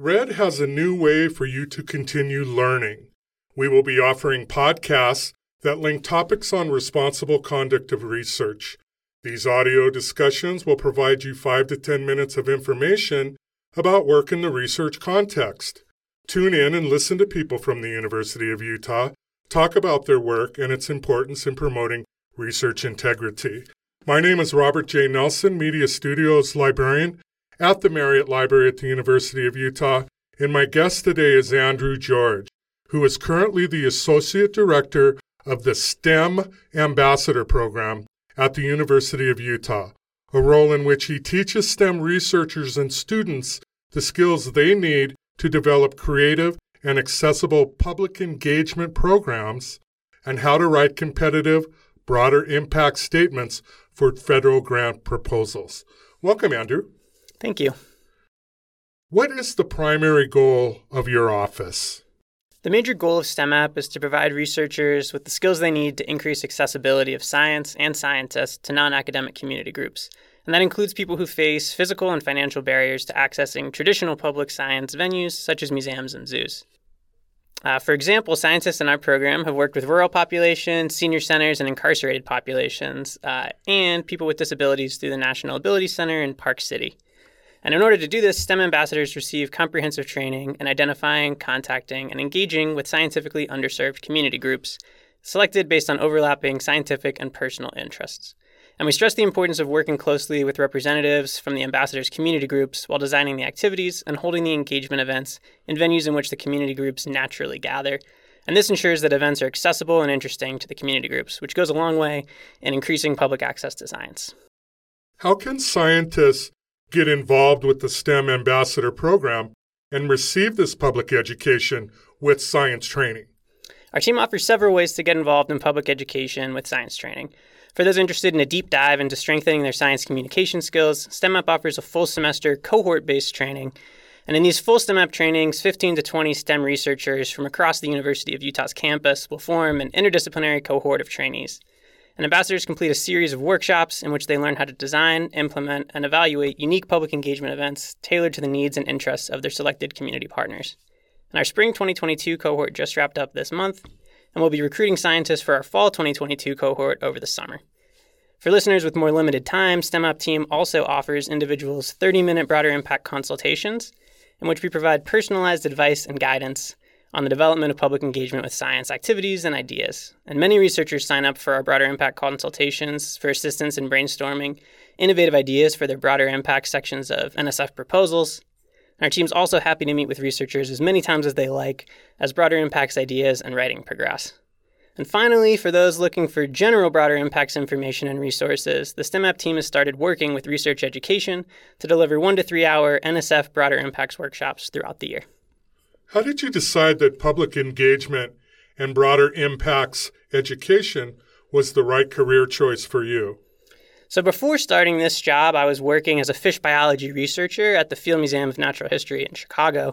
Red has a new way for you to continue learning. We will be offering podcasts that link topics on responsible conduct of research. These audio discussions will provide you 5 to 10 minutes of information about work in the research context. Tune in and listen to people from the University of Utah talk about their work and its importance in promoting research integrity. My name is Robert J. Nelson, Media Studios librarian at the Marriott Library at the University of Utah, and my guest today is Andrew George, who is currently the Associate Director of the STEM Ambassador Program at the University of Utah, a role in which he teaches STEM researchers and students the skills they need to develop creative and accessible public engagement programs and how to write competitive, broader impact statements for federal grant proposals. Welcome, Andrew. Thank you. What is the primary goal of your office? The major goal of STEMAP is to provide researchers with the skills they need to increase accessibility of science and scientists to non academic community groups. And that includes people who face physical and financial barriers to accessing traditional public science venues such as museums and zoos. Uh, for example, scientists in our program have worked with rural populations, senior centers, and incarcerated populations, uh, and people with disabilities through the National Ability Center in Park City. And in order to do this, STEM ambassadors receive comprehensive training in identifying, contacting, and engaging with scientifically underserved community groups, selected based on overlapping scientific and personal interests. And we stress the importance of working closely with representatives from the ambassadors' community groups while designing the activities and holding the engagement events in venues in which the community groups naturally gather. And this ensures that events are accessible and interesting to the community groups, which goes a long way in increasing public access to science. How can scientists get involved with the STEM Ambassador Program and receive this public education with science training? Our team offers several ways to get involved in public education with science training. For those interested in a deep dive into strengthening their science communication skills, STEMAP offers a full semester cohort based training. And in these full STEMAP trainings, 15 to 20 STEM researchers from across the University of Utah's campus will form an interdisciplinary cohort of trainees. And ambassadors complete a series of workshops in which they learn how to design, implement, and evaluate unique public engagement events tailored to the needs and interests of their selected community partners. And our spring 2022 cohort just wrapped up this month, and we'll be recruiting scientists for our fall 2022 cohort over the summer. For listeners with more limited time, STEMAP team also offers individuals 30 minute broader impact consultations in which we provide personalized advice and guidance on the development of public engagement with science activities and ideas. And many researchers sign up for our broader impact consultations for assistance in brainstorming innovative ideas for their broader impact sections of NSF proposals. And our team's also happy to meet with researchers as many times as they like as broader impacts ideas and writing progress. And finally, for those looking for general broader impacts information and resources, the STEMAP team has started working with research education to deliver one to three hour NSF broader impacts workshops throughout the year. How did you decide that public engagement and broader impacts education was the right career choice for you? So, before starting this job, I was working as a fish biology researcher at the Field Museum of Natural History in Chicago.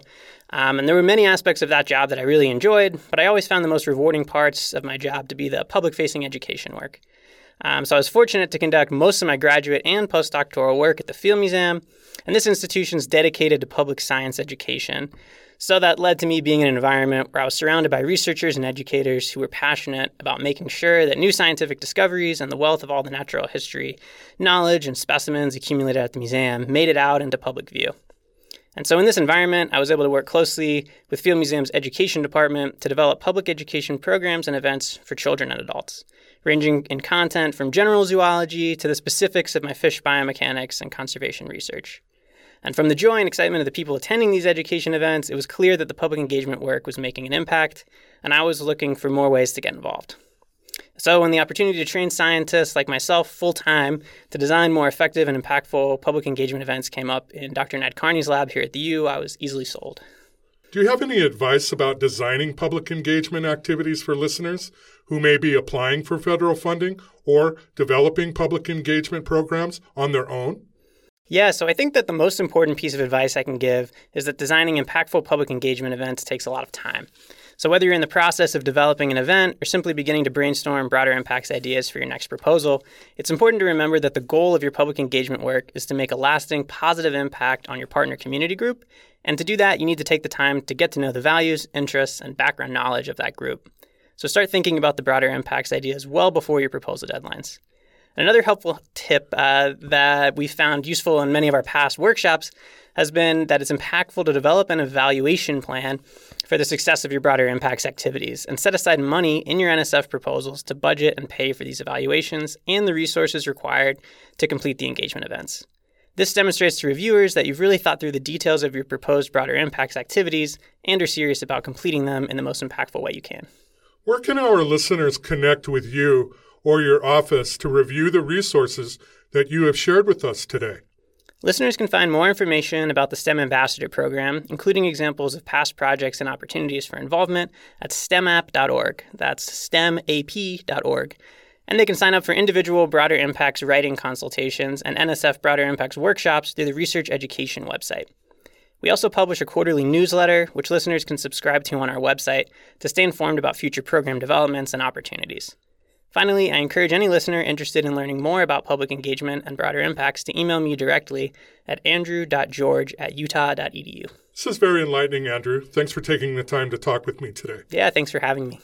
Um, and there were many aspects of that job that I really enjoyed, but I always found the most rewarding parts of my job to be the public facing education work. Um, so, I was fortunate to conduct most of my graduate and postdoctoral work at the Field Museum, and this institution is dedicated to public science education. So that led to me being in an environment where I was surrounded by researchers and educators who were passionate about making sure that new scientific discoveries and the wealth of all the natural history knowledge and specimens accumulated at the museum made it out into public view. And so, in this environment, I was able to work closely with Field Museum's education department to develop public education programs and events for children and adults, ranging in content from general zoology to the specifics of my fish biomechanics and conservation research. And from the joy and excitement of the people attending these education events, it was clear that the public engagement work was making an impact, and I was looking for more ways to get involved. So, when the opportunity to train scientists like myself full time to design more effective and impactful public engagement events came up in Dr. Nadkarni's lab here at the U, I was easily sold. Do you have any advice about designing public engagement activities for listeners who may be applying for federal funding or developing public engagement programs on their own? Yeah, so I think that the most important piece of advice I can give is that designing impactful public engagement events takes a lot of time. So, whether you're in the process of developing an event or simply beginning to brainstorm broader impacts ideas for your next proposal, it's important to remember that the goal of your public engagement work is to make a lasting positive impact on your partner community group And to do that, you need to take the time to get to know the values, interests, and background knowledge of that group. So start thinking about the broader impacts ideas well before your proposal deadlines. Another helpful tip uh, that we found useful in many of our past workshops has been that it's impactful to develop an evaluation plan for the success of your broader impacts activities and set aside money in your NSF proposals to budget and pay for these evaluations and the resources required to complete the engagement events. This demonstrates to reviewers that you've really thought through the details of your proposed broader impacts activities and are serious about completing them in the most impactful way you can. Where can our listeners connect with you or your office to review the resources that you have shared with us today? Listeners can find more information about the STEM Ambassador Program, including examples of past projects and opportunities for involvement, at stemap.org. That's stemap.org. And they can sign up for individual Broader Impacts writing consultations and NSF Broader Impacts workshops through the Research Education website. We also publish a quarterly newsletter, which listeners can subscribe to on our website to stay informed about future program developments and opportunities. Finally, I encourage any listener interested in learning more about public engagement and broader impacts to email me directly at andrew.george at utah.edu. This is very enlightening, Andrew. Thanks for taking the time to talk with me today. Yeah, thanks for having me.